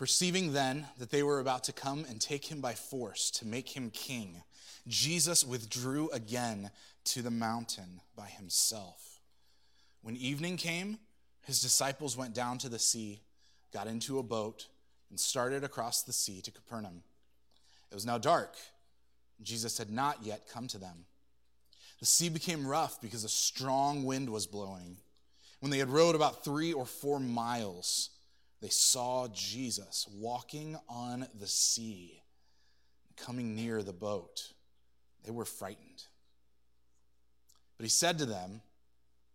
Perceiving then that they were about to come and take him by force to make him king, Jesus withdrew again to the mountain by himself. When evening came, his disciples went down to the sea, got into a boat, and started across the sea to Capernaum. It was now dark. Jesus had not yet come to them. The sea became rough because a strong wind was blowing. When they had rowed about three or four miles, they saw Jesus walking on the sea, coming near the boat. They were frightened. But he said to them,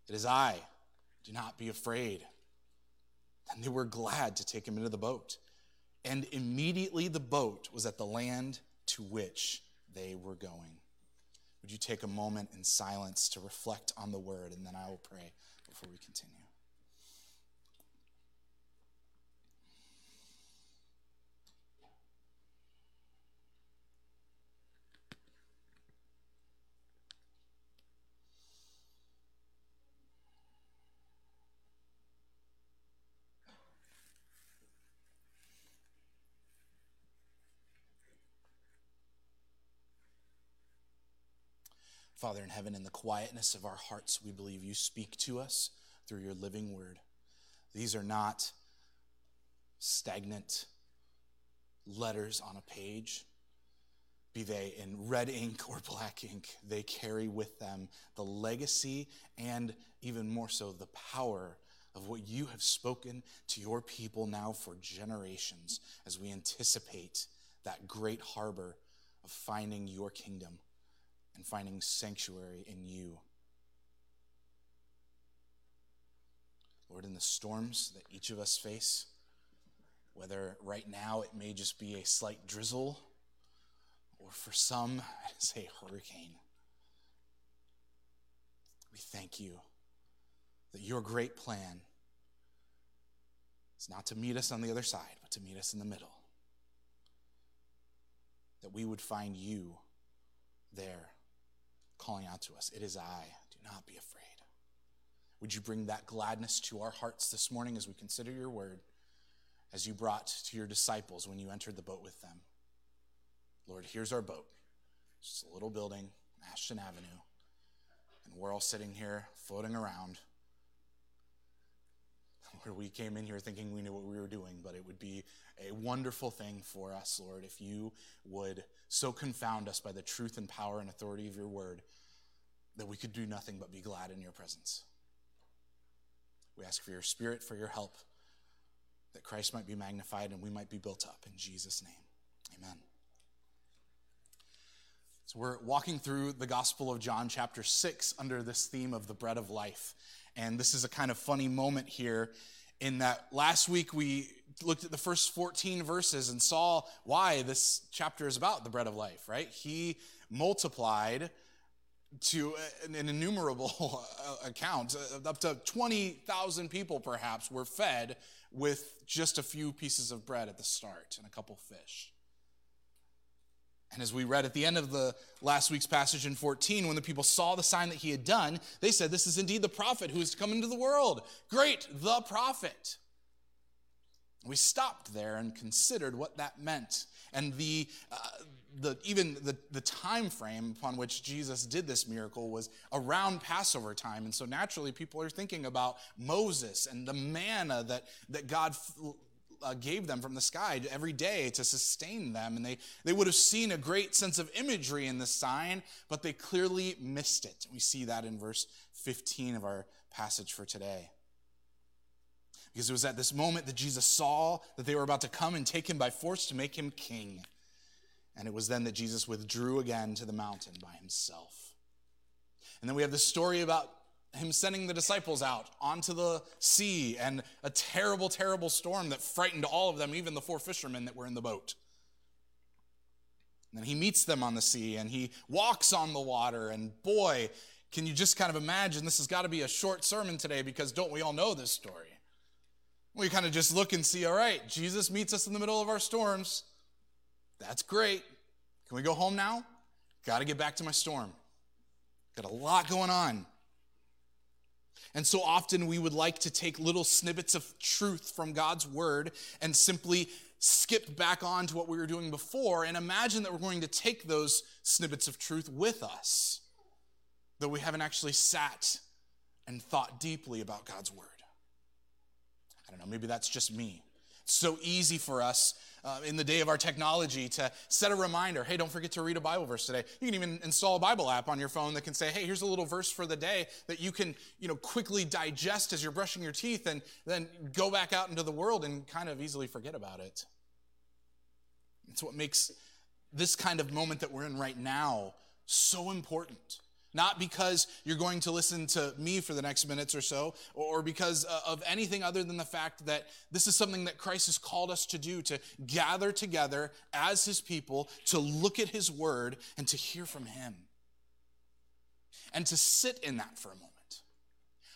It is I, do not be afraid. And they were glad to take him into the boat. And immediately the boat was at the land to which they were going. Would you take a moment in silence to reflect on the word, and then I will pray before we continue. Father in heaven, in the quietness of our hearts, we believe you speak to us through your living word. These are not stagnant letters on a page, be they in red ink or black ink. They carry with them the legacy and even more so the power of what you have spoken to your people now for generations as we anticipate that great harbor of finding your kingdom and finding sanctuary in you. Lord, in the storms that each of us face, whether right now it may just be a slight drizzle, or for some it is a hurricane, we thank you that your great plan is not to meet us on the other side, but to meet us in the middle. That we would find you there calling out to us, It is I. Do not be afraid. Would you bring that gladness to our hearts this morning as we consider your word, as you brought to your disciples when you entered the boat with them? Lord, here's our boat. It's just a little building, Ashton Avenue, and we're all sitting here floating around. Where we came in here thinking we knew what we were doing, but it would be a wonderful thing for us, Lord, if you would so confound us by the truth and power and authority of your word that we could do nothing but be glad in your presence. We ask for your spirit, for your help, that Christ might be magnified and we might be built up. In Jesus' name, amen. So we're walking through the Gospel of John, chapter 6, under this theme of the bread of life. And this is a kind of funny moment here in that last week we looked at the first 14 verses and saw why this chapter is about the bread of life, right? He multiplied to uh, an innumerable account. Uh, up to 20,000 people, perhaps, were fed with just a few pieces of bread at the start and a couple fish. And as we read at the end of the last week's passage in 14, when the people saw the sign that he had done, they said, This is indeed the prophet who is to come into the world. Great, the prophet. We stopped there and considered what that meant and the, uh, the even the, the time frame upon which Jesus did this miracle was around Passover time. And so naturally, people are thinking about Moses and the manna that, that God uh, gave them from the sky every day to sustain them. And they, they would have seen a great sense of imagery in this sign, but they clearly missed it. We see that in verse 15 of our passage for today. Because it was at this moment that Jesus saw that they were about to come and take him by force to make him king. And it was then that Jesus withdrew again to the mountain by himself. And then we have the story about him sending the disciples out onto the sea and a terrible, terrible storm that frightened all of them, even the four fishermen that were in the boat. And then he meets them on the sea and he walks on the water. And boy, can you just kind of imagine this has got to be a short sermon today because don't we all know this story? We kind of just look and see, all right, Jesus meets us in the middle of our storms. That's great. Can we go home now? Got to get back to my storm. Got a lot going on. And so often we would like to take little snippets of truth from God's word and simply skip back on to what we were doing before and imagine that we're going to take those snippets of truth with us, though we haven't actually sat and thought deeply about God's word. I don't know, maybe that's just me. It's so easy for us uh, in the day of our technology to set a reminder hey, don't forget to read a Bible verse today. You can even install a Bible app on your phone that can say, hey, here's a little verse for the day that you can you know, quickly digest as you're brushing your teeth and then go back out into the world and kind of easily forget about it. It's what makes this kind of moment that we're in right now so important. Not because you're going to listen to me for the next minutes or so, or because uh, of anything other than the fact that this is something that Christ has called us to do to gather together as his people, to look at his word, and to hear from him. And to sit in that for a moment,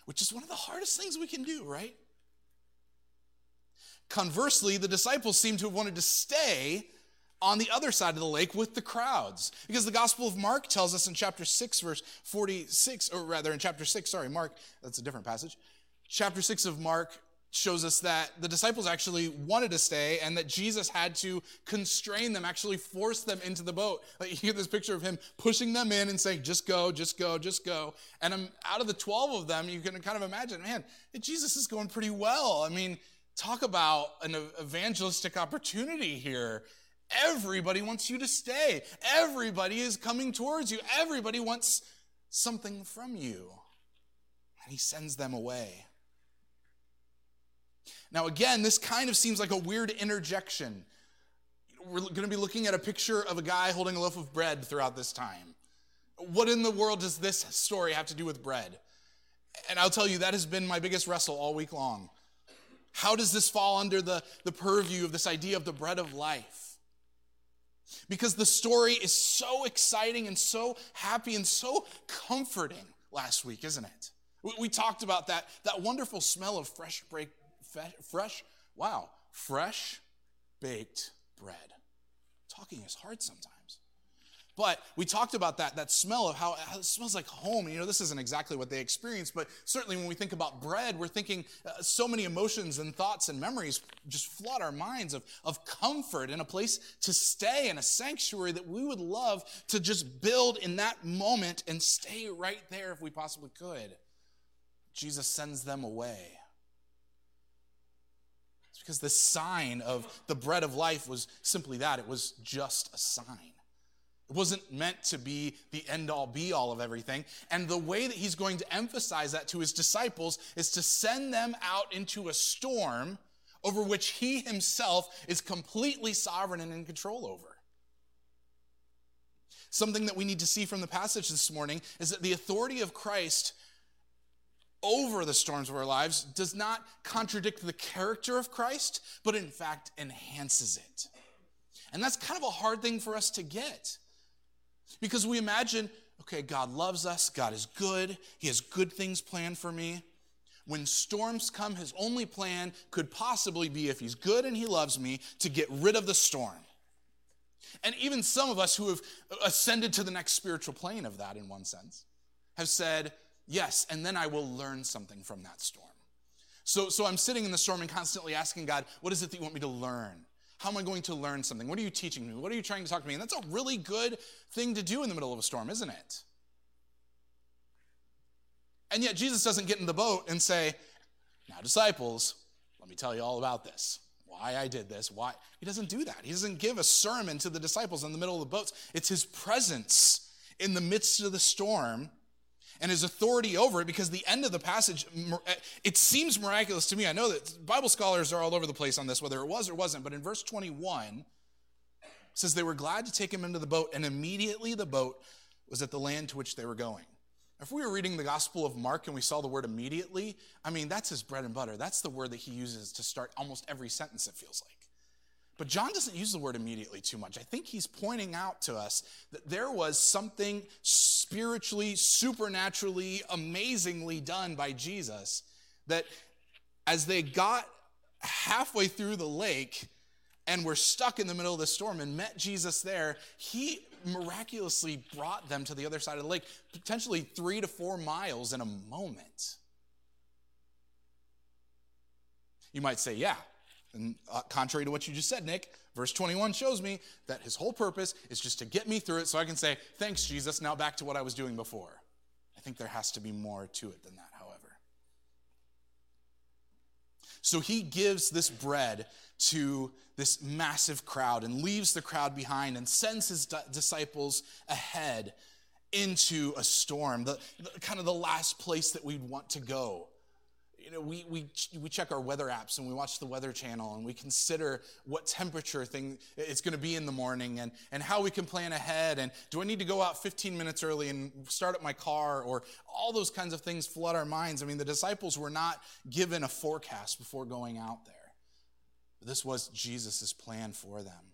which is one of the hardest things we can do, right? Conversely, the disciples seem to have wanted to stay on the other side of the lake with the crowds. Because the Gospel of Mark tells us in chapter 6, verse 46, or rather in chapter 6, sorry, Mark, that's a different passage. Chapter 6 of Mark shows us that the disciples actually wanted to stay and that Jesus had to constrain them, actually force them into the boat. Like you get this picture of him pushing them in and saying, just go, just go, just go. And I'm, out of the 12 of them, you can kind of imagine, man, Jesus is going pretty well. I mean, talk about an evangelistic opportunity here. Everybody wants you to stay. Everybody is coming towards you. Everybody wants something from you. And he sends them away. Now, again, this kind of seems like a weird interjection. We're going to be looking at a picture of a guy holding a loaf of bread throughout this time. What in the world does this story have to do with bread? And I'll tell you, that has been my biggest wrestle all week long. How does this fall under the, the purview of this idea of the bread of life? Because the story is so exciting and so happy and so comforting last week, isn't it? We, we talked about that, that wonderful smell of fresh break, fresh, wow, fresh baked bread. Talking is hard sometimes. But we talked about that, that smell of how, how, it smells like home. You know, this isn't exactly what they experienced, but certainly when we think about bread, we're thinking uh, so many emotions and thoughts and memories just flood our minds of, of comfort and a place to stay and a sanctuary that we would love to just build in that moment and stay right there if we possibly could. Jesus sends them away. It's because the sign of the bread of life was simply that it was just a sign. It wasn't meant to be the end all be all of everything. And the way that he's going to emphasize that to his disciples is to send them out into a storm over which he himself is completely sovereign and in control over. Something that we need to see from the passage this morning is that the authority of Christ over the storms of our lives does not contradict the character of Christ, but in fact enhances it. And that's kind of a hard thing for us to get. Because we imagine, okay, God loves us, God is good, He has good things planned for me. When storms come, His only plan could possibly be, if He's good and He loves me, to get rid of the storm. And even some of us who have ascended to the next spiritual plane of that, in one sense, have said, yes, and then I will learn something from that storm. So, so I'm sitting in the storm and constantly asking God, what is it that you want me to learn? How am I going to learn something? What are you teaching me? What are you trying to talk to me? And that's a really good thing to do in the middle of a storm, isn't it? And yet Jesus doesn't get in the boat and say, Now, disciples, let me tell you all about this. Why I did this, why. He doesn't do that. He doesn't give a sermon to the disciples in the middle of the boats. It's his presence in the midst of the storm and his authority over it because the end of the passage it seems miraculous to me. I know that bible scholars are all over the place on this whether it was or wasn't but in verse 21 says they were glad to take him into the boat and immediately the boat was at the land to which they were going. If we were reading the gospel of mark and we saw the word immediately i mean that's his bread and butter. That's the word that he uses to start almost every sentence it feels like but John doesn't use the word immediately too much. I think he's pointing out to us that there was something spiritually, supernaturally, amazingly done by Jesus that as they got halfway through the lake and were stuck in the middle of the storm and met Jesus there, he miraculously brought them to the other side of the lake, potentially three to four miles in a moment. You might say, yeah, And uh, contrary to what you just said, Nick, verse 21 shows me that his whole purpose is just to get me through it so I can say, Thanks, Jesus, now back to what I was doing before. I think there has to be more to it than that, however. So he gives this bread to this massive crowd and leaves the crowd behind and sends his disciples ahead into a storm, the, the, kind of the last place that we'd want to go. You know, we, we, we check our weather apps and we watch the weather channel and we consider what temperature thing it's going to be in the morning and, and how we can plan ahead and do I need to go out 15 minutes early and start up my car or all those kinds of things flood our minds. I mean, the disciples were not given a forecast before going out there. This was Jesus' plan for them.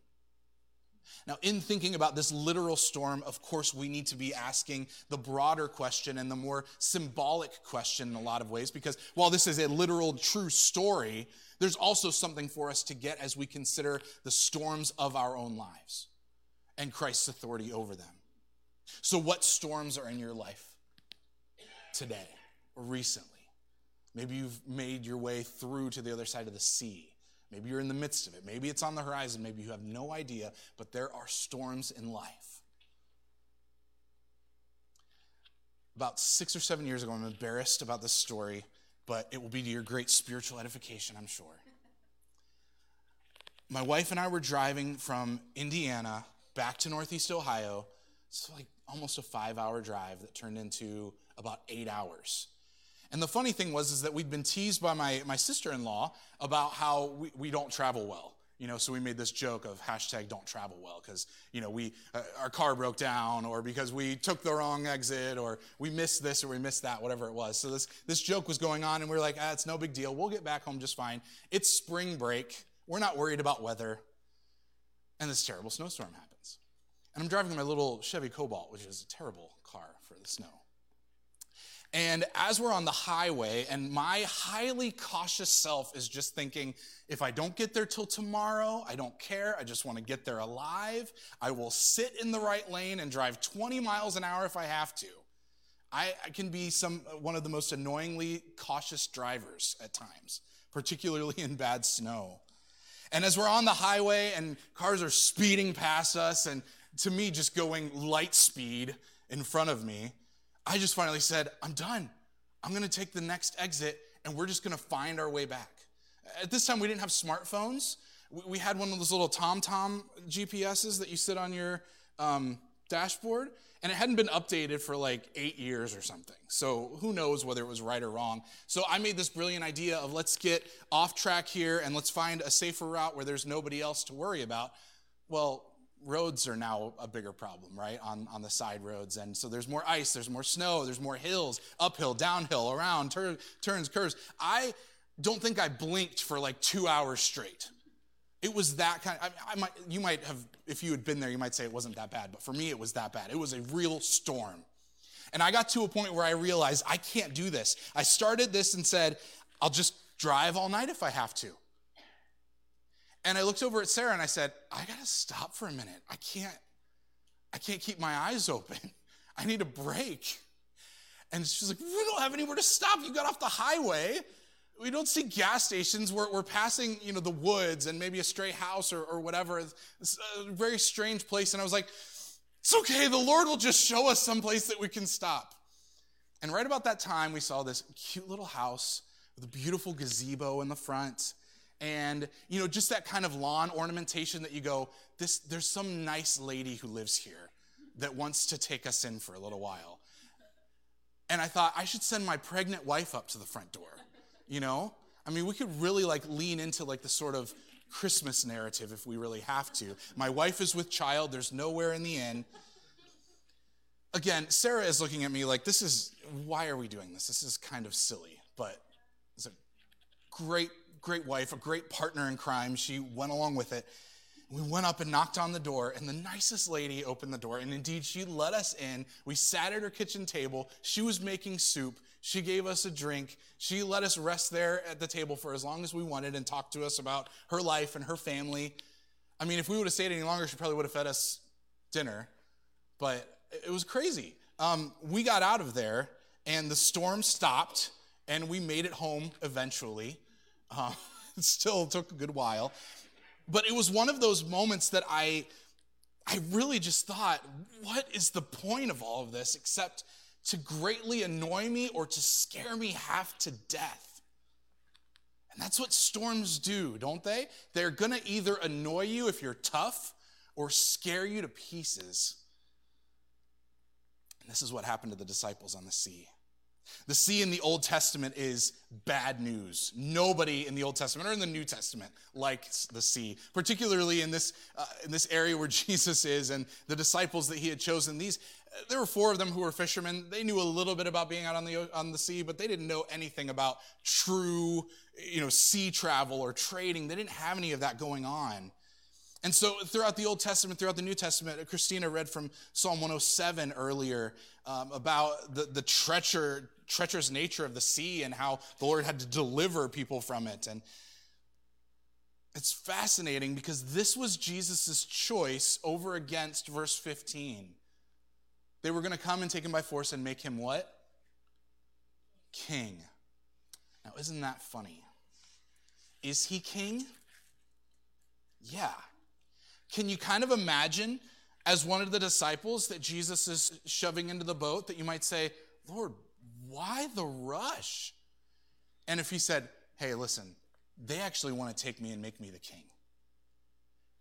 Now, in thinking about this literal storm, of course, we need to be asking the broader question and the more symbolic question in a lot of ways, because while this is a literal, true story, there's also something for us to get as we consider the storms of our own lives and Christ's authority over them. So, what storms are in your life today or recently? Maybe you've made your way through to the other side of the sea. Maybe you're in the midst of it. Maybe it's on the horizon. Maybe you have no idea, but there are storms in life. About six or seven years ago, I'm embarrassed about this story, but it will be to your great spiritual edification, I'm sure. My wife and I were driving from Indiana back to Northeast Ohio. It's like almost a five hour drive that turned into about eight hours. And the funny thing was is that we'd been teased by my, my sister-in-law about how we, we don't travel well. You know, so we made this joke of hashtag don't travel well because, you know, we, uh, our car broke down or because we took the wrong exit or we missed this or we missed that, whatever it was. So this, this joke was going on and we are like, ah, it's no big deal. We'll get back home just fine. It's spring break. We're not worried about weather. And this terrible snowstorm happens. And I'm driving my little Chevy Cobalt, which is a terrible car for the snow. And as we're on the highway, and my highly cautious self is just thinking, if I don't get there till tomorrow, I don't care. I just want to get there alive. I will sit in the right lane and drive 20 miles an hour if I have to. I, I can be some one of the most annoyingly cautious drivers at times, particularly in bad snow. And as we're on the highway and cars are speeding past us, and to me, just going light speed in front of me, I just finally said, I'm done. I'm going to take the next exit and we're just going to find our way back. At this time, we didn't have smartphones. We had one of those little TomTom GPSs that you sit on your um, dashboard, and it hadn't been updated for like eight years or something. So who knows whether it was right or wrong. So I made this brilliant idea of let's get off track here and let's find a safer route where there's nobody else to worry about. Well, roads are now a bigger problem, right? On, on the side roads. And so there's more ice, there's more snow, there's more hills, uphill, downhill, around, tur- turns, curves. I don't think I blinked for like two hours straight. It was that kind of, I, I might, you might have, if you had been there, you might say it wasn't that bad, but for me, it was that bad. It was a real storm. And I got to a point where I realized I can't do this. I started this and said, I'll just drive all night if I have to. And I looked over at Sarah and I said, I gotta stop for a minute. I can't, I can't keep my eyes open. I need a break. And she's like, We don't have anywhere to stop. You got off the highway. We don't see gas stations. We're, we're passing, you know, the woods and maybe a stray house or, or whatever. It's a very strange place. And I was like, It's okay. The Lord will just show us some place that we can stop. And right about that time, we saw this cute little house with a beautiful gazebo in the front and you know just that kind of lawn ornamentation that you go this there's some nice lady who lives here that wants to take us in for a little while. And i thought i should send my pregnant wife up to the front door you know? I mean we could really like lean into like the sort of christmas narrative if we really have to. My wife is with child. There's nowhere in the inn. Again sarah is looking at me like this is why are we doing this? This is kind of silly but it's a great great wife, a great partner in crime. She went along with it. We went up and knocked on the door, and the nicest lady opened the door. And indeed, she let us in. We sat at her kitchen table. She was making soup. She gave us a drink. She let us rest there at the table for as long as we wanted and talked to us about her life and her family. I mean, if we would have stayed any longer, she probably would have fed us dinner. But it was crazy. Um, we got out of there, and the storm stopped, and we made it home eventually. Uh, It still took a good while. But it was one of those moments that I I really just thought, what is the point of all of this except to greatly annoy me or to scare me half to death? And that's what storms do, don't they? They're going to either annoy you if you're tough or scare you to pieces. And this is what happened to the disciples on the sea. The sea in the Old Testament is bad news. Nobody in the Old Testament or in the New Testament likes the sea, particularly in this, uh, in this area where Jesus is and the disciples that he had chosen. These, uh, there were four of them who were fishermen. They knew a little bit about being out on the, on the sea, but they didn't know anything about true you know, sea travel or trading. They didn't have any of that going on. And so, throughout the Old Testament, throughout the New Testament, Christina read from Psalm 107 earlier um, about the, the treacher, treacherous nature of the sea and how the Lord had to deliver people from it. And it's fascinating because this was Jesus' choice over against verse 15. They were going to come and take him by force and make him what? King. Now, isn't that funny? Is he king? Yeah. Can you kind of imagine, as one of the disciples that Jesus is shoving into the boat, that you might say, Lord, why the rush? And if he said, Hey, listen, they actually want to take me and make me the king.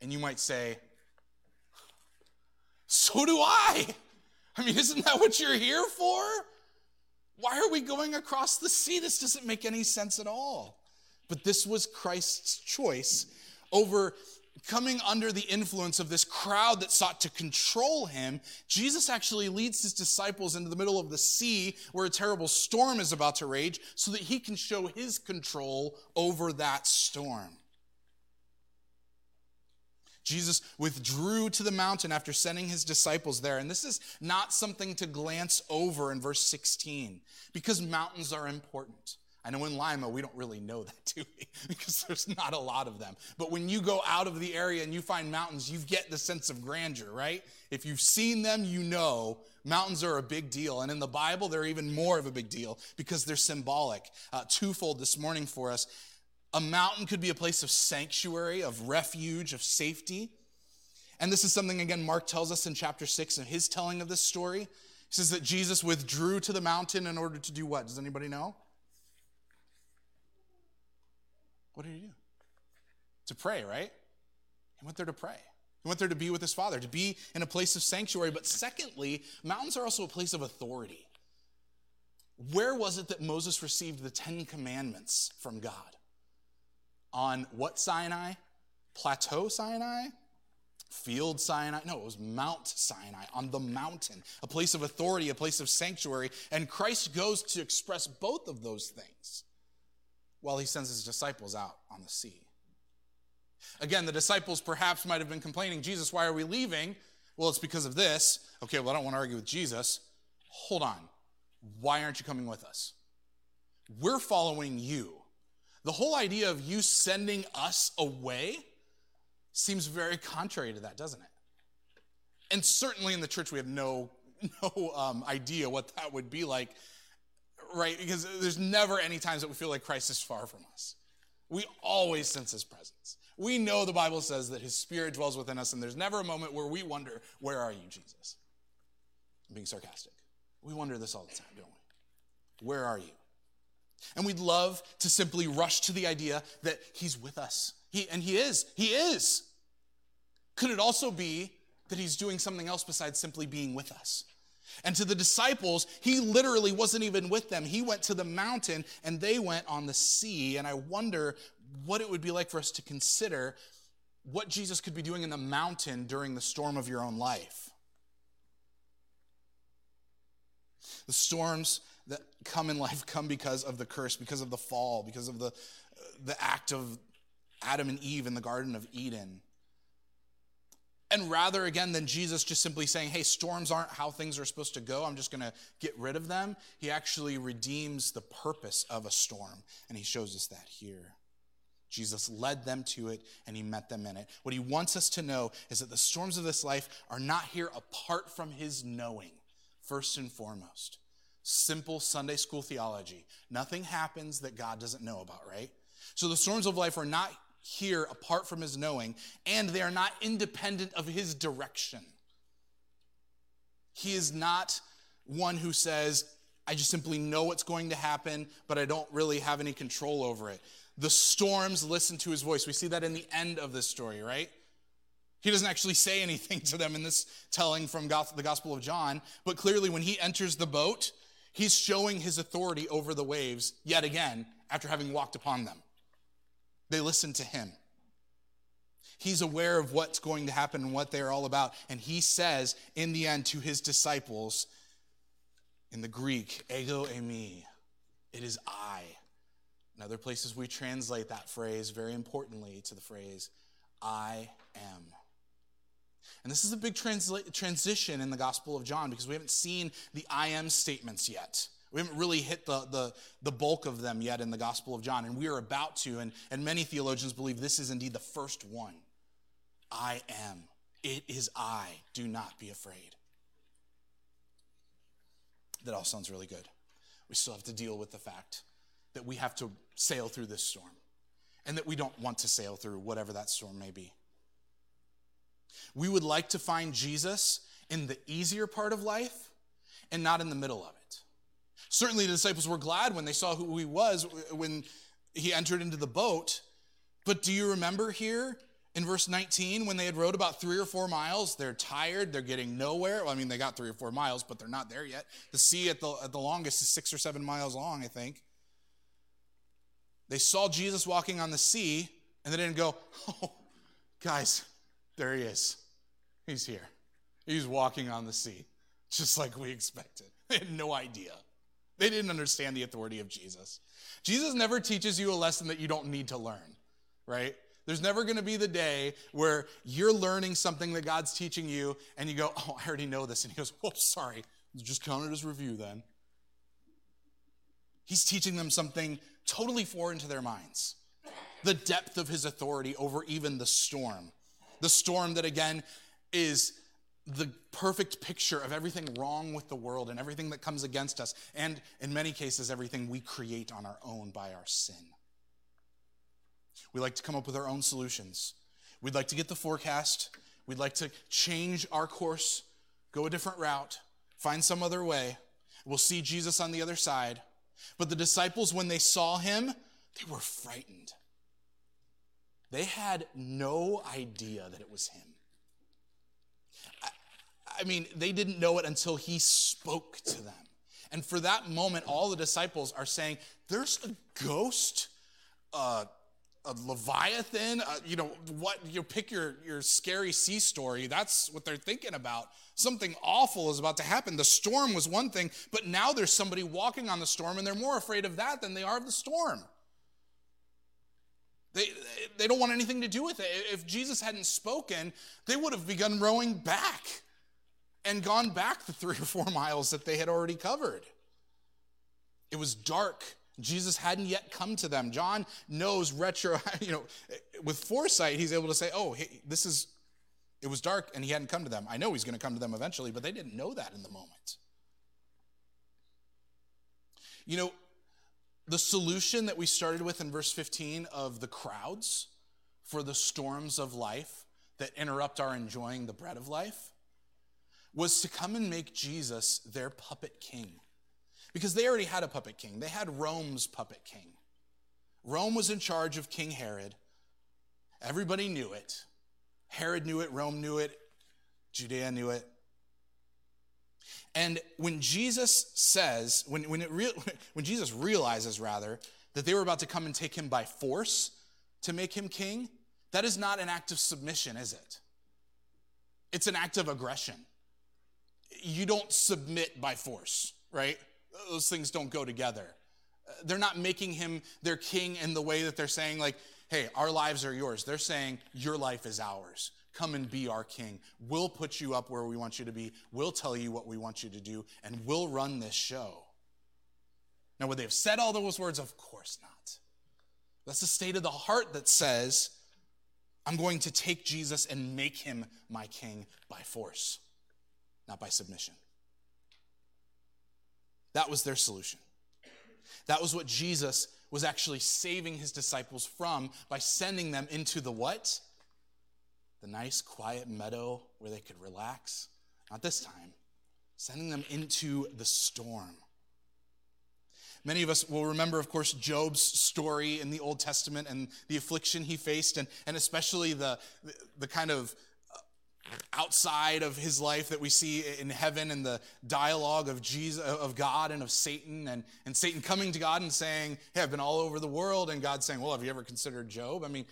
And you might say, So do I. I mean, isn't that what you're here for? Why are we going across the sea? This doesn't make any sense at all. But this was Christ's choice over coming under the influence of this crowd that sought to control him, Jesus actually leads his disciples into the middle of the sea where a terrible storm is about to rage so that he can show his control over that storm. Jesus withdrew to the mountain after sending his disciples there. And this is not something to glance over in verse 16 because mountains are important. I know in Lima, we don't really know that, do we? because there's not a lot of them. But when you go out of the area and you find mountains, you get the sense of grandeur, right? If you've seen them, you know mountains are a big deal. And in the Bible, they're even more of a big deal because they're symbolic. Uh, twofold this morning for us. A mountain could be a place of sanctuary, of refuge, of safety. And this is something, again, Mark tells us in chapter 6 in his telling of this story. He says that Jesus withdrew to the mountain in order to do what? Does anybody know? What did he do? To pray, right? He went there to pray. He went there to be with his father, to be in a place of sanctuary. But secondly, mountains are also a place of authority. Where was it that Moses received the Ten Commandments from God? On what Sinai? Plateau Sinai? Field Sinai? No, it was Mount Sinai, on the mountain, a place of authority, a place of sanctuary. And Christ goes to express both of those things while he sends his disciples out on the sea. Again, the disciples perhaps might have been complaining, Jesus, why are we leaving? Well, it's because of this. Okay, well, I don't want to argue with Jesus. Hold on. Why aren't you coming with us? We're following you. The whole idea of you sending us away seems very contrary to that, doesn't it? And certainly in the church, we have no, no um, idea what that would be like right? Because there's never any times that we feel like Christ is far from us. We always sense his presence. We know the Bible says that his spirit dwells within us, and there's never a moment where we wonder, Where are you, Jesus? I'm being sarcastic. We wonder this all the time, don't we? Where are you? And we'd love to simply rush to the idea that he's with us. He, and he is. He is. Could it also be that he's doing something else besides simply being with us? And to the disciples, he literally wasn't even with them. He went to the mountain and they went on the sea. And I wonder what it would be like for us to consider what Jesus could be doing in the mountain during the storm of your own life. The storms that come in life come because of the curse, because of the fall, because of the, the act of Adam and Eve in the Garden of Eden. And rather, again, than Jesus just simply saying, hey, storms aren't how things are supposed to go, I'm just going to get rid of them, he actually redeems the purpose of a storm. And he shows us that here. Jesus led them to it and he met them in it. What he wants us to know is that the storms of this life are not here apart from his knowing, first and foremost. Simple Sunday school theology. Nothing happens that God doesn't know about, right? So the storms of life are not here apart from his knowing, and they are not independent of his direction. He is not one who says, I just simply know what's going to happen, but I don't really have any control over it. The storms listen to his voice. We see that in the end of this story, right? He doesn't actually say anything to them in this telling from the Gospel of John, but clearly when he enters the boat, he's showing his authority over the waves yet again after having walked upon them. They listen to him. He's aware of what's going to happen and what they're all about. And he says in the end to his disciples, in the Greek, ego eimi, it is I. In other places, we translate that phrase very importantly to the phrase, I am. And this is a big transla- transition in the Gospel of John because we haven't seen the I am statements yet. We haven't really hit the, the, the bulk of them yet in the Gospel of John, and we are about to. And, and many theologians believe this is indeed the first one. I am. It is I. Do not be afraid. That all sounds really good. We still have to deal with the fact that we have to sail through this storm and that we don't want to sail through whatever that storm may be. We would like to find Jesus in the easier part of life and not in the middle of it. Certainly, the disciples were glad when they saw who he was when he entered into the boat. But do you remember here in verse 19 when they had rowed about three or four miles? They're tired, they're getting nowhere. Well, I mean, they got three or four miles, but they're not there yet. The sea at the, at the longest is six or seven miles long, I think. They saw Jesus walking on the sea, and they didn't go, Oh, guys, there he is. He's here. He's walking on the sea, just like we expected. They had no idea. They didn't understand the authority of Jesus. Jesus never teaches you a lesson that you don't need to learn, right? There's never going to be the day where you're learning something that God's teaching you and you go, Oh, I already know this. And he goes, Oh, sorry. Just count it as review then. He's teaching them something totally foreign to their minds the depth of his authority over even the storm. The storm that, again, is the perfect picture of everything wrong with the world and everything that comes against us, and in many cases, everything we create on our own by our sin. We like to come up with our own solutions. We'd like to get the forecast. We'd like to change our course, go a different route, find some other way. We'll see Jesus on the other side. But the disciples, when they saw him, they were frightened. They had no idea that it was him. I mean, they didn't know it until he spoke to them. And for that moment, all the disciples are saying, There's a ghost, uh, a Leviathan, uh, you know, what, you pick your, your scary sea story. That's what they're thinking about. Something awful is about to happen. The storm was one thing, but now there's somebody walking on the storm, and they're more afraid of that than they are of the storm. They, they don't want anything to do with it. If Jesus hadn't spoken, they would have begun rowing back and gone back the three or four miles that they had already covered. It was dark. Jesus hadn't yet come to them. John knows retro, you know, with foresight, he's able to say, oh, hey, this is, it was dark and he hadn't come to them. I know he's going to come to them eventually, but they didn't know that in the moment. You know, the solution that we started with in verse 15 of the crowds for the storms of life that interrupt our enjoying the bread of life was to come and make Jesus their puppet king. Because they already had a puppet king, they had Rome's puppet king. Rome was in charge of King Herod. Everybody knew it. Herod knew it, Rome knew it, Judea knew it. And when Jesus says, when, when, it when Jesus realizes, rather, that they were about to come and take him by force to make him king, that is not an act of submission, is it? It's an act of aggression you don't submit by force, right? Those things don't go together. They're not making him their king in the way that they're saying, like, hey, our lives are yours. They're saying, your life is ours. Come and be our king. We'll put you up where we want you to be. We'll tell you what we want you to do, and we'll run this show. Now, would they have said all those words? Of course not. That's the state of the heart that says, I'm going to take Jesus and make him my king by force not by submission. That was their solution. That was what Jesus was actually saving his disciples from by sending them into the what? The nice, quiet meadow where they could relax. Not this time. Sending them into the storm. Many of us will remember, of course, Job's story in the Old Testament and the affliction he faced, and, and especially the, the kind of outside of his life that we see in heaven and the dialogue of Jesus of God and of Satan and, and Satan coming to God and saying, Hey, I've been all over the world, and God saying, Well, have you ever considered Job? I mean,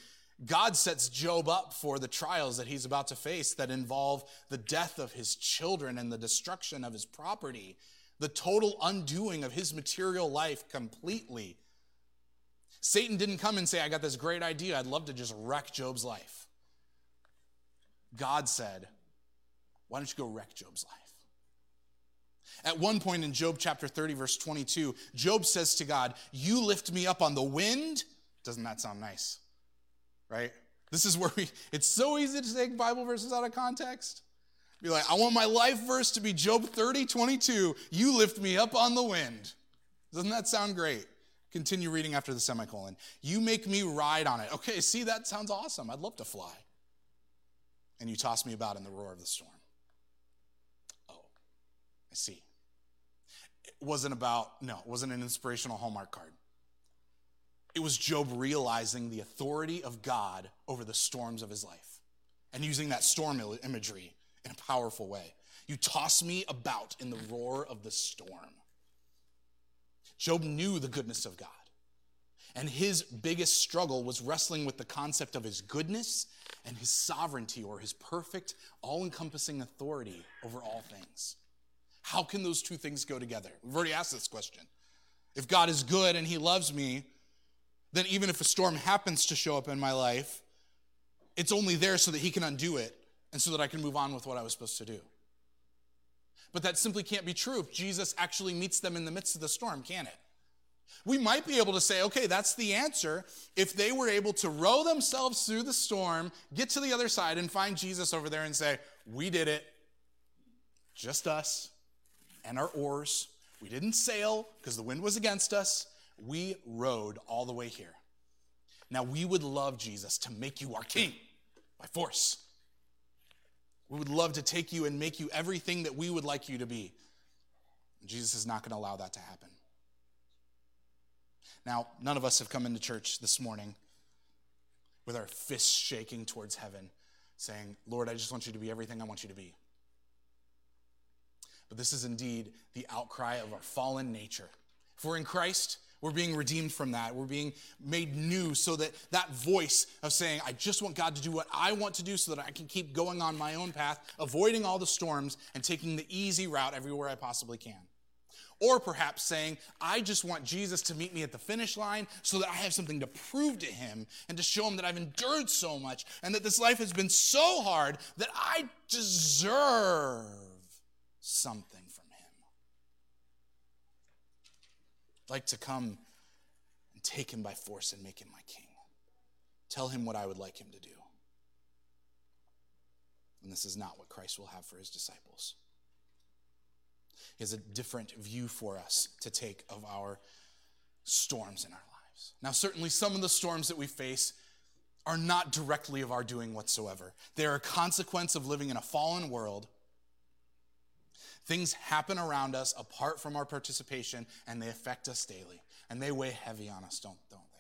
God sets Job up for the trials that he's about to face that involve the death of his children and the destruction of his property, the total undoing of his material life completely. Satan didn't come and say, I got this great idea. I'd love to just wreck Job's life. God said, Why don't you go wreck Job's life? At one point in Job chapter 30, verse 22, Job says to God, You lift me up on the wind. Doesn't that sound nice? Right? This is where we, it's so easy to take Bible verses out of context. Be like, I want my life verse to be Job 30, 22. You lift me up on the wind. Doesn't that sound great? Continue reading after the semicolon. You make me ride on it. Okay, see, that sounds awesome. I'd love to fly and you toss me about in the roar of the storm. Oh, I see. It wasn't about, no, it wasn't an inspirational Hallmark card. It was Job realizing the authority of God over the storms of his life and using that storm imagery in a powerful way. You toss me about in the roar of the storm. Job knew the goodness of God. And his biggest struggle was wrestling with the concept of his goodness and his sovereignty or his perfect, all encompassing authority over all things. How can those two things go together? We've already asked this question. If God is good and he loves me, then even if a storm happens to show up in my life, it's only there so that he can undo it and so that I can move on with what I was supposed to do. But that simply can't be true if Jesus actually meets them in the midst of the storm, can it? We might be able to say, okay, that's the answer. If they were able to row themselves through the storm, get to the other side, and find Jesus over there and say, we did it. Just us and our oars. We didn't sail because the wind was against us. We rowed all the way here. Now, we would love Jesus to make you our king by force. We would love to take you and make you everything that we would like you to be. Jesus is not going to allow that to happen. Now, none of us have come into church this morning with our fists shaking towards heaven, saying, Lord, I just want you to be everything I want you to be. But this is indeed the outcry of our fallen nature. If we're in Christ, we're being redeemed from that. We're being made new so that that voice of saying, I just want God to do what I want to do so that I can keep going on my own path, avoiding all the storms and taking the easy route everywhere I possibly can. Or perhaps saying, I just want Jesus to meet me at the finish line so that I have something to prove to him and to show him that I've endured so much and that this life has been so hard that I deserve something from him. I'd like to come and take him by force and make him my king. Tell him what I would like him to do. And this is not what Christ will have for his disciples. Has a different view for us to take of our storms in our lives. Now, certainly, some of the storms that we face are not directly of our doing whatsoever. They are a consequence of living in a fallen world. Things happen around us apart from our participation, and they affect us daily. And they weigh heavy on us, don't, don't they?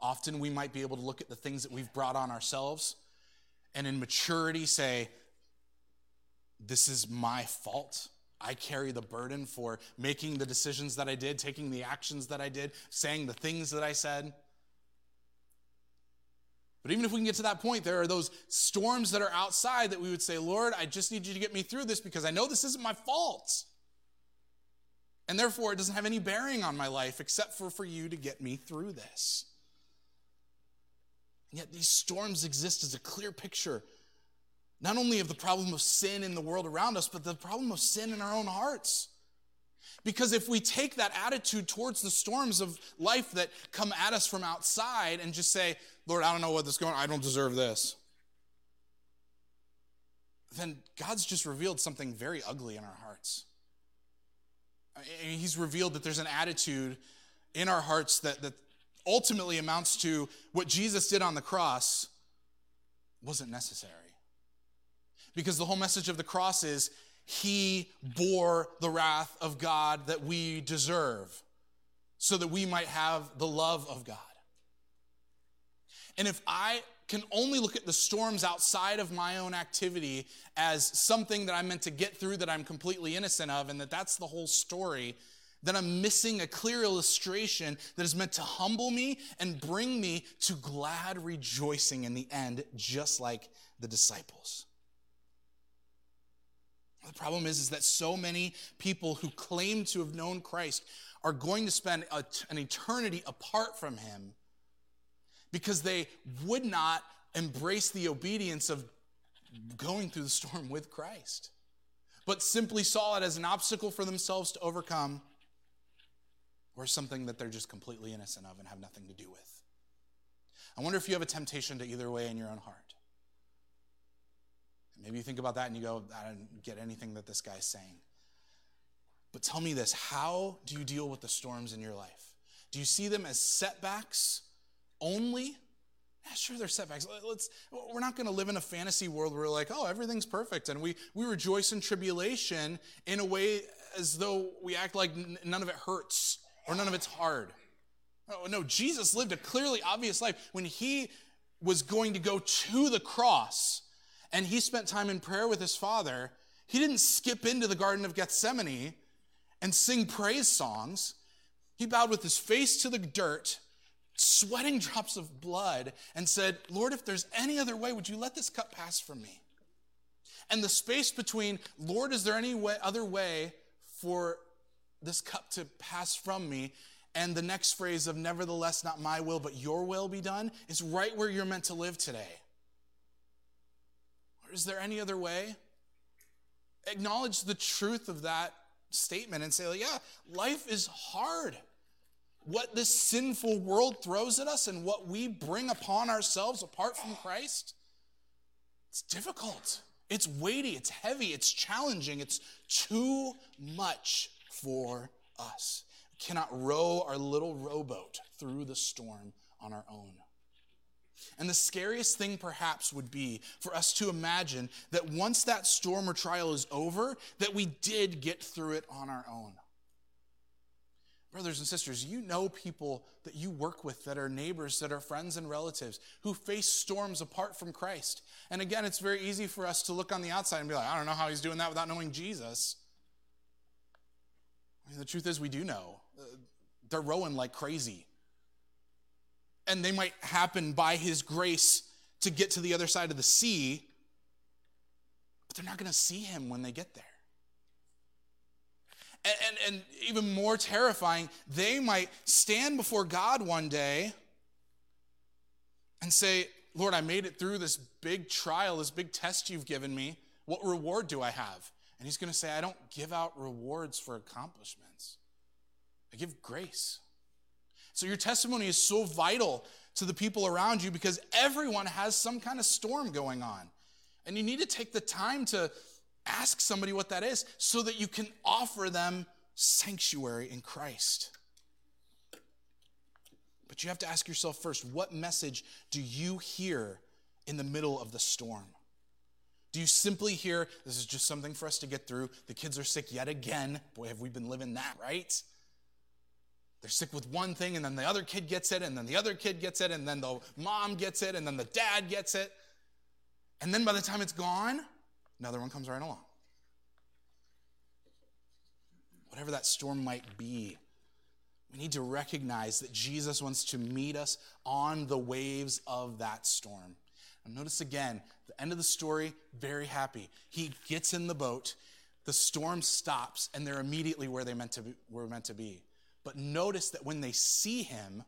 Often we might be able to look at the things that we've brought on ourselves and in maturity say, This is my fault. I carry the burden for making the decisions that I did, taking the actions that I did, saying the things that I said. But even if we can get to that point, there are those storms that are outside that we would say, Lord, I just need you to get me through this because I know this isn't my fault. And therefore, it doesn't have any bearing on my life except for for you to get me through this. And yet, these storms exist as a clear picture not only of the problem of sin in the world around us, but the problem of sin in our own hearts. Because if we take that attitude towards the storms of life that come at us from outside and just say, Lord, I don't know what this going on, I don't deserve this, then God's just revealed something very ugly in our hearts. He's revealed that there's an attitude in our hearts that, that ultimately amounts to what Jesus did on the cross wasn't necessary. Because the whole message of the cross is he bore the wrath of God that we deserve so that we might have the love of God. And if I can only look at the storms outside of my own activity as something that I'm meant to get through that I'm completely innocent of, and that that's the whole story, then I'm missing a clear illustration that is meant to humble me and bring me to glad rejoicing in the end, just like the disciples. The problem is, is that so many people who claim to have known Christ are going to spend a, an eternity apart from him because they would not embrace the obedience of going through the storm with Christ, but simply saw it as an obstacle for themselves to overcome or something that they're just completely innocent of and have nothing to do with. I wonder if you have a temptation to either way in your own heart. Maybe you think about that and you go, I don't get anything that this guy's saying. But tell me this how do you deal with the storms in your life? Do you see them as setbacks only? Yeah, sure, they're setbacks. Let's, we're not going to live in a fantasy world where we're like, oh, everything's perfect. And we, we rejoice in tribulation in a way as though we act like none of it hurts or none of it's hard. Oh, no, Jesus lived a clearly obvious life. When he was going to go to the cross and he spent time in prayer with his father, he didn't skip into the Garden of Gethsemane and sing praise songs. He bowed with his face to the dirt sweating drops of blood, and said, Lord, if there's any other way, would you let this cup pass from me? And the space between, Lord, is there any way, other way for this cup to pass from me? And the next phrase of, nevertheless, not my will, but your will be done, is right where you're meant to live today. Is there any other way? Acknowledge the truth of that statement and say, yeah, life is hard what this sinful world throws at us and what we bring upon ourselves apart from Christ, it's difficult. It's weighty, it's heavy, it's challenging, it's too much for us. We cannot row our little rowboat through the storm on our own. And the scariest thing, perhaps, would be for us to imagine that once that storm or trial is over, that we did get through it on our own. Brothers and sisters, you know people that you work with that are neighbors, that are friends and relatives who face storms apart from Christ. And again, it's very easy for us to look on the outside and be like, I don't know how he's doing that without knowing Jesus. I mean, the truth is, we do know. Uh, they're rowing like crazy. And they might happen by his grace to get to the other side of the sea, but they're not going to see him when they get there. And, and, and even more terrifying, they might stand before God one day and say, Lord, I made it through this big trial, this big test you've given me. What reward do I have? And he's going to say, I don't give out rewards for accomplishments, I give grace. So your testimony is so vital to the people around you because everyone has some kind of storm going on. And you need to take the time to Ask somebody what that is so that you can offer them sanctuary in Christ. But you have to ask yourself first what message do you hear in the middle of the storm? Do you simply hear, this is just something for us to get through? The kids are sick yet again. Boy, have we been living that, right? They're sick with one thing, and then the other kid gets it, and then the other kid gets it, and then the mom gets it, and then the dad gets it. And then by the time it's gone, Another one comes right along. Whatever that storm might be, we need to recognize that Jesus wants to meet us on the waves of that storm. And notice again, the end of the story, very happy. He gets in the boat, the storm stops, and they're immediately where they meant to be, were meant to be. But notice that when they see him,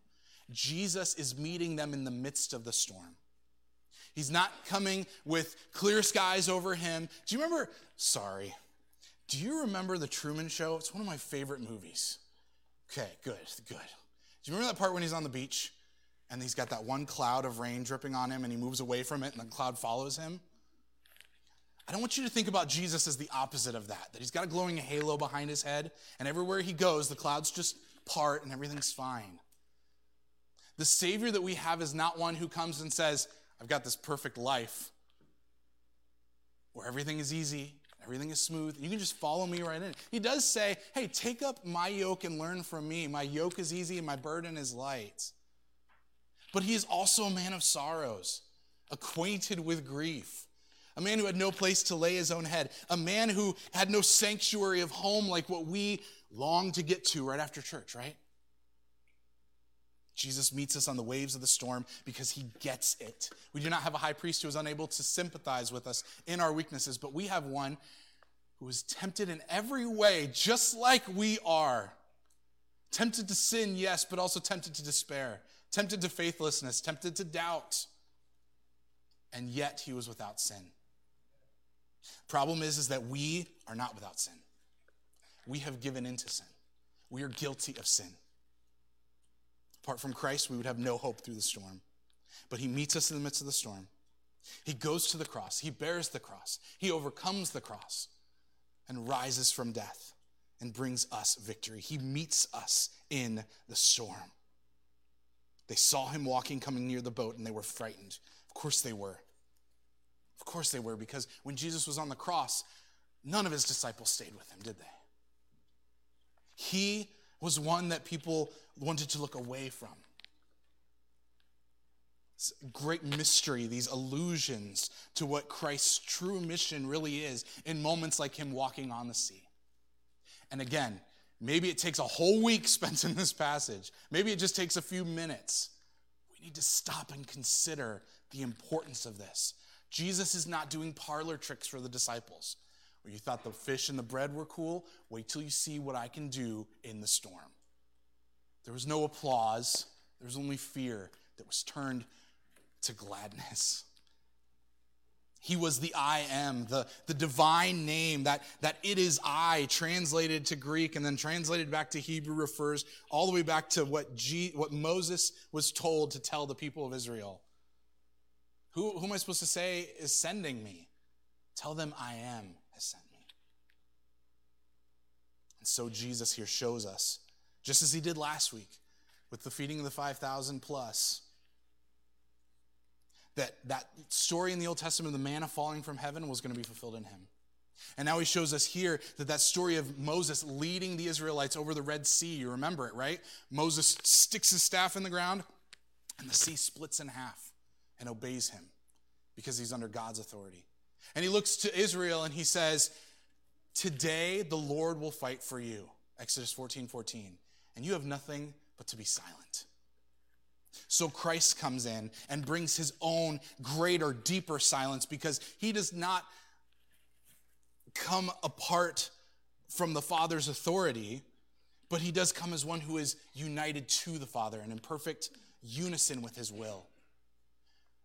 Jesus is meeting them in the midst of the storm. He's not coming with clear skies over him. Do you remember? Sorry. Do you remember The Truman Show? It's one of my favorite movies. Okay, good, good. Do you remember that part when he's on the beach and he's got that one cloud of rain dripping on him and he moves away from it and the cloud follows him? I don't want you to think about Jesus as the opposite of that, that he's got a glowing halo behind his head and everywhere he goes, the clouds just part and everything's fine. The Savior that we have is not one who comes and says, I've got this perfect life where everything is easy, everything is smooth. You can just follow me right in. He does say, Hey, take up my yoke and learn from me. My yoke is easy and my burden is light. But he is also a man of sorrows, acquainted with grief, a man who had no place to lay his own head, a man who had no sanctuary of home like what we long to get to right after church, right? Jesus meets us on the waves of the storm because he gets it. We do not have a high priest who is unable to sympathize with us in our weaknesses, but we have one who is tempted in every way, just like we are. Tempted to sin, yes, but also tempted to despair, tempted to faithlessness, tempted to doubt. And yet he was without sin. Problem is, is that we are not without sin. We have given into sin. We are guilty of sin. Apart from Christ, we would have no hope through the storm. But he meets us in the midst of the storm. He goes to the cross. He bears the cross. He overcomes the cross and rises from death and brings us victory. He meets us in the storm. They saw him walking, coming near the boat, and they were frightened. Of course they were. Of course they were, because when Jesus was on the cross, none of his disciples stayed with him, did they? He was one that people wanted to look away from. It's great mystery, these allusions to what Christ's true mission really is in moments like him walking on the sea. And again, maybe it takes a whole week spent in this passage, maybe it just takes a few minutes. We need to stop and consider the importance of this. Jesus is not doing parlor tricks for the disciples. Where you thought the fish and the bread were cool, wait till you see what I can do in the storm. There was no applause, there was only fear that was turned to gladness. He was the I am, the, the divine name, that, that it is I, translated to Greek and then translated back to Hebrew, refers all the way back to what, G, what Moses was told to tell the people of Israel. Who, who am I supposed to say is sending me? Tell them I am has sent me. And so Jesus here shows us just as he did last week with the feeding of the 5,000 plus. That, that story in the Old Testament, of the manna falling from heaven, was going to be fulfilled in him. And now he shows us here that that story of Moses leading the Israelites over the Red Sea, you remember it, right? Moses sticks his staff in the ground, and the sea splits in half and obeys him because he's under God's authority. And he looks to Israel and he says, Today the Lord will fight for you. Exodus 14 14 and you have nothing but to be silent. So Christ comes in and brings his own greater, deeper silence because he does not come apart from the Father's authority, but he does come as one who is united to the Father and in perfect unison with his will.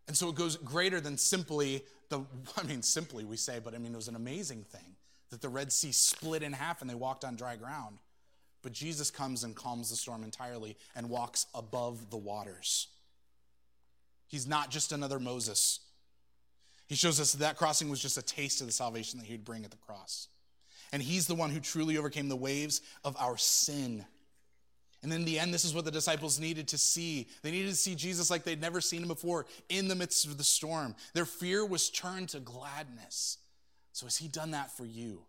And so it goes greater than simply the, I mean, simply we say, but I mean, it was an amazing thing that the Red Sea split in half and they walked on dry ground. But Jesus comes and calms the storm entirely and walks above the waters. He's not just another Moses. He shows us that, that crossing was just a taste of the salvation that he would bring at the cross. And he's the one who truly overcame the waves of our sin. And in the end, this is what the disciples needed to see. They needed to see Jesus like they'd never seen him before in the midst of the storm. Their fear was turned to gladness. So, has he done that for you?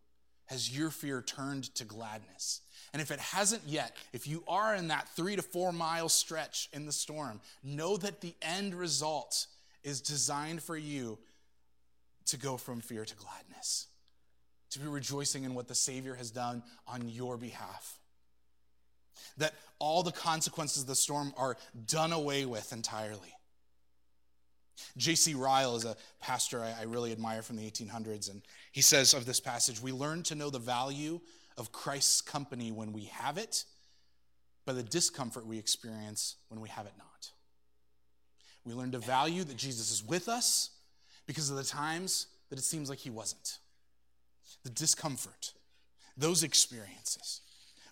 Has your fear turned to gladness? And if it hasn't yet, if you are in that three to four mile stretch in the storm, know that the end result is designed for you to go from fear to gladness, to be rejoicing in what the Savior has done on your behalf. That all the consequences of the storm are done away with entirely. J.C. Ryle is a pastor I really admire from the 1800s, and he says of this passage, We learn to know the value of Christ's company when we have it, but the discomfort we experience when we have it not. We learn to value that Jesus is with us because of the times that it seems like he wasn't. The discomfort, those experiences,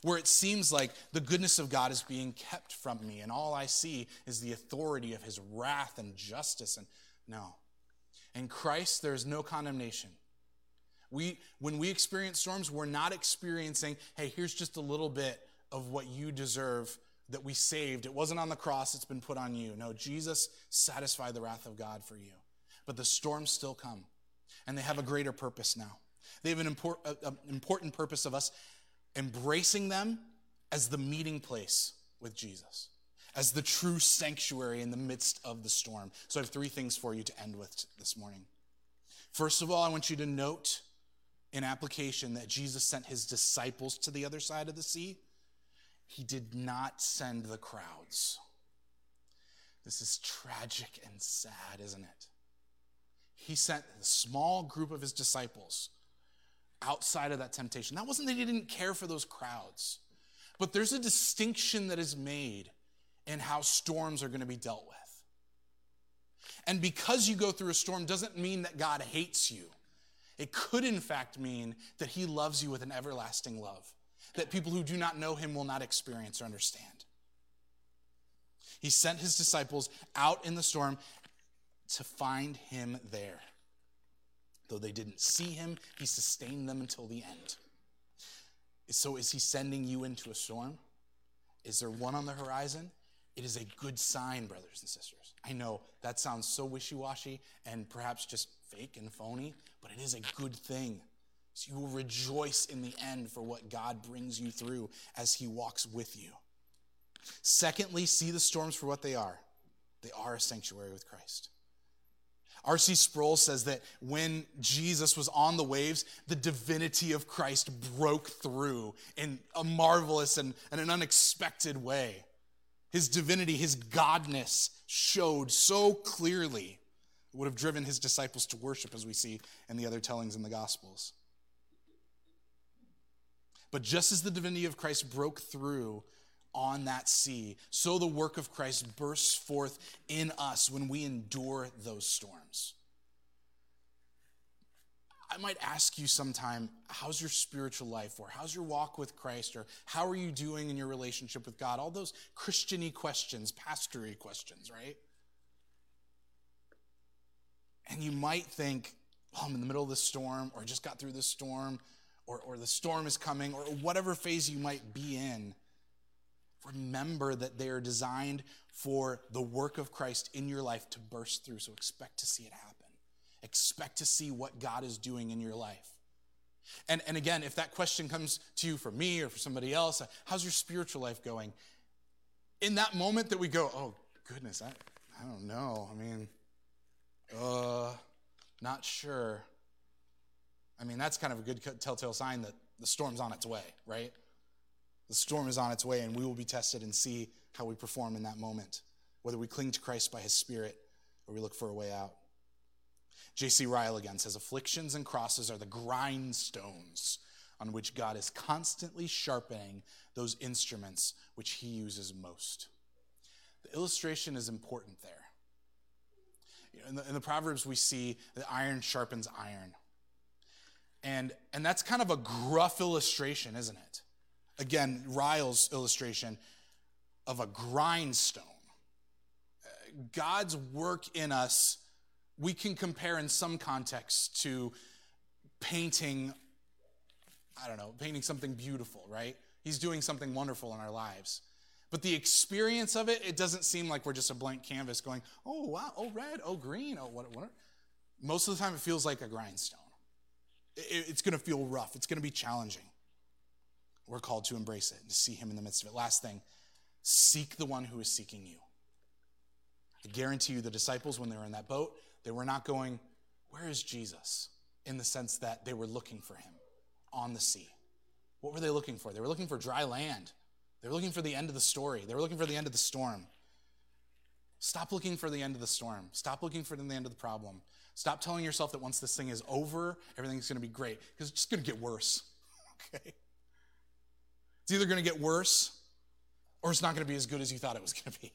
where it seems like the goodness of God is being kept from me, and all I see is the authority of his wrath and justice. And no. In Christ, there is no condemnation. We, when we experience storms, we're not experiencing, hey, here's just a little bit of what you deserve that we saved. It wasn't on the cross, it's been put on you. No, Jesus satisfied the wrath of God for you. But the storms still come, and they have a greater purpose now. They have an important, important purpose of us embracing them as the meeting place with Jesus, as the true sanctuary in the midst of the storm. So I have three things for you to end with this morning. First of all, I want you to note in application that Jesus sent his disciples to the other side of the sea he did not send the crowds. This is tragic and sad, isn't it? He sent a small group of his disciples outside of that temptation. That wasn't that he didn't care for those crowds, but there's a distinction that is made in how storms are going to be dealt with. And because you go through a storm doesn't mean that God hates you. It could, in fact, mean that he loves you with an everlasting love that people who do not know him will not experience or understand. He sent his disciples out in the storm to find him there. Though they didn't see him, he sustained them until the end. So, is he sending you into a storm? Is there one on the horizon? It is a good sign, brothers and sisters. I know that sounds so wishy washy and perhaps just fake and phony, but it is a good thing. So you will rejoice in the end for what God brings you through as He walks with you. Secondly, see the storms for what they are. They are a sanctuary with Christ. R.C. Sproul says that when Jesus was on the waves, the divinity of Christ broke through in a marvelous and, and an unexpected way. His divinity, his godness showed so clearly. It would have driven his disciples to worship, as we see in the other tellings in the Gospels. But just as the divinity of Christ broke through on that sea, so the work of Christ bursts forth in us when we endure those storms. I might ask you sometime, how's your spiritual life? Or how's your walk with Christ? Or how are you doing in your relationship with God? All those Christiany questions, pastory questions, right? And you might think, oh, I'm in the middle of the storm, or just got through this storm or, or the storm is coming, or whatever phase you might be in, remember that they are designed for the work of Christ in your life to burst through. So expect to see it happen. Expect to see what God is doing in your life. And, and again, if that question comes to you for me or for somebody else, how's your spiritual life going? In that moment that we go, oh, goodness, I, I don't know. I mean, uh, not sure. I mean, that's kind of a good telltale sign that the storm's on its way, right? The storm is on its way, and we will be tested and see how we perform in that moment, whether we cling to Christ by his Spirit or we look for a way out. J.C. Ryle again says afflictions and crosses are the grindstones on which God is constantly sharpening those instruments which he uses most. The illustration is important there. In the, in the Proverbs, we see that iron sharpens iron. And, and that's kind of a gruff illustration, isn't it? Again, Ryle's illustration of a grindstone. God's work in us, we can compare in some contexts to painting, I don't know, painting something beautiful, right? He's doing something wonderful in our lives. But the experience of it, it doesn't seem like we're just a blank canvas going, oh, wow, oh, red, oh, green, oh, what, what? Most of the time, it feels like a grindstone it's going to feel rough. It's going to be challenging. We're called to embrace it and to see Him in the midst of it. Last thing seek the one who is seeking you. I guarantee you, the disciples, when they were in that boat, they were not going, Where is Jesus? in the sense that they were looking for Him on the sea. What were they looking for? They were looking for dry land. They were looking for the end of the story. They were looking for the end of the storm. Stop looking for the end of the storm. Stop looking for the end of the problem. Stop telling yourself that once this thing is over, everything's going to be great, because it's just going to get worse. Okay? It's either going to get worse or it's not going to be as good as you thought it was going to be.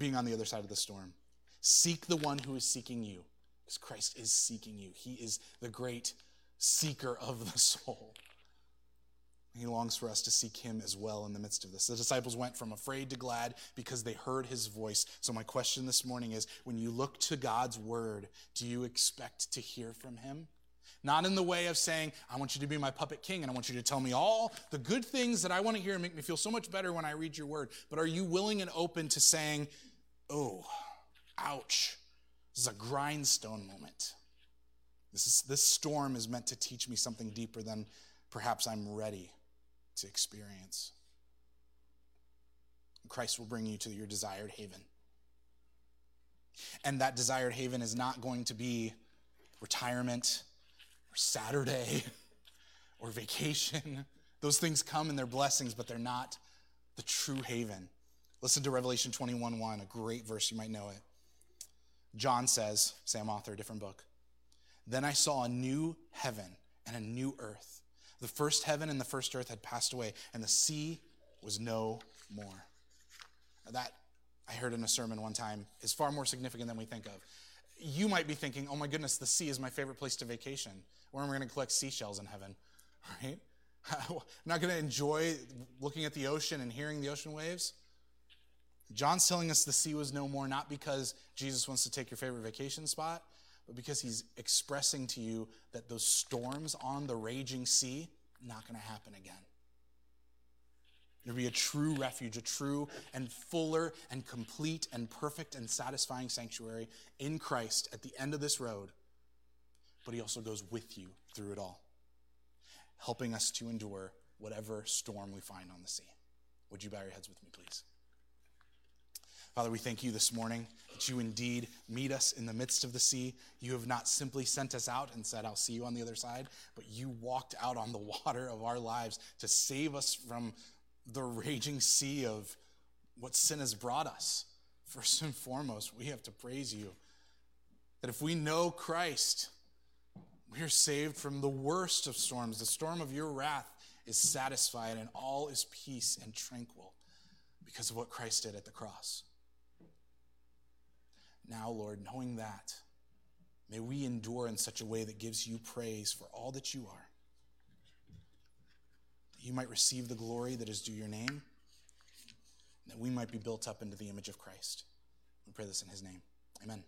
Being on the other side of the storm. Seek the one who is seeking you, because Christ is seeking you. He is the great seeker of the soul. He longs for us to seek him as well in the midst of this. The disciples went from afraid to glad because they heard his voice. So, my question this morning is when you look to God's word, do you expect to hear from him? Not in the way of saying, I want you to be my puppet king and I want you to tell me all the good things that I want to hear and make me feel so much better when I read your word. But are you willing and open to saying, oh, ouch, this is a grindstone moment? This, is, this storm is meant to teach me something deeper than perhaps I'm ready to experience. Christ will bring you to your desired haven. And that desired haven is not going to be retirement or Saturday or vacation. Those things come and they're blessings, but they're not the true haven. Listen to Revelation 21 1, a great verse, you might know it. John says, Sam author, different book. Then I saw a new heaven and a new earth. The first heaven and the first earth had passed away, and the sea was no more. That, I heard in a sermon one time, is far more significant than we think of. You might be thinking, oh my goodness, the sea is my favorite place to vacation. Where am I going to collect seashells in heaven? Right? I'm not going to enjoy looking at the ocean and hearing the ocean waves. John's telling us the sea was no more, not because Jesus wants to take your favorite vacation spot, but because he's expressing to you that those storms on the raging sea, not going to happen again. There'll be a true refuge, a true and fuller and complete and perfect and satisfying sanctuary in Christ at the end of this road. But he also goes with you through it all, helping us to endure whatever storm we find on the sea. Would you bow your heads with me, please? Father, we thank you this morning that you indeed meet us in the midst of the sea. You have not simply sent us out and said, I'll see you on the other side, but you walked out on the water of our lives to save us from the raging sea of what sin has brought us. First and foremost, we have to praise you that if we know Christ, we are saved from the worst of storms. The storm of your wrath is satisfied, and all is peace and tranquil because of what Christ did at the cross. Now, Lord, knowing that, may we endure in such a way that gives you praise for all that you are you might receive the glory that is due your name, that we might be built up into the image of Christ. We pray this in his name. Amen.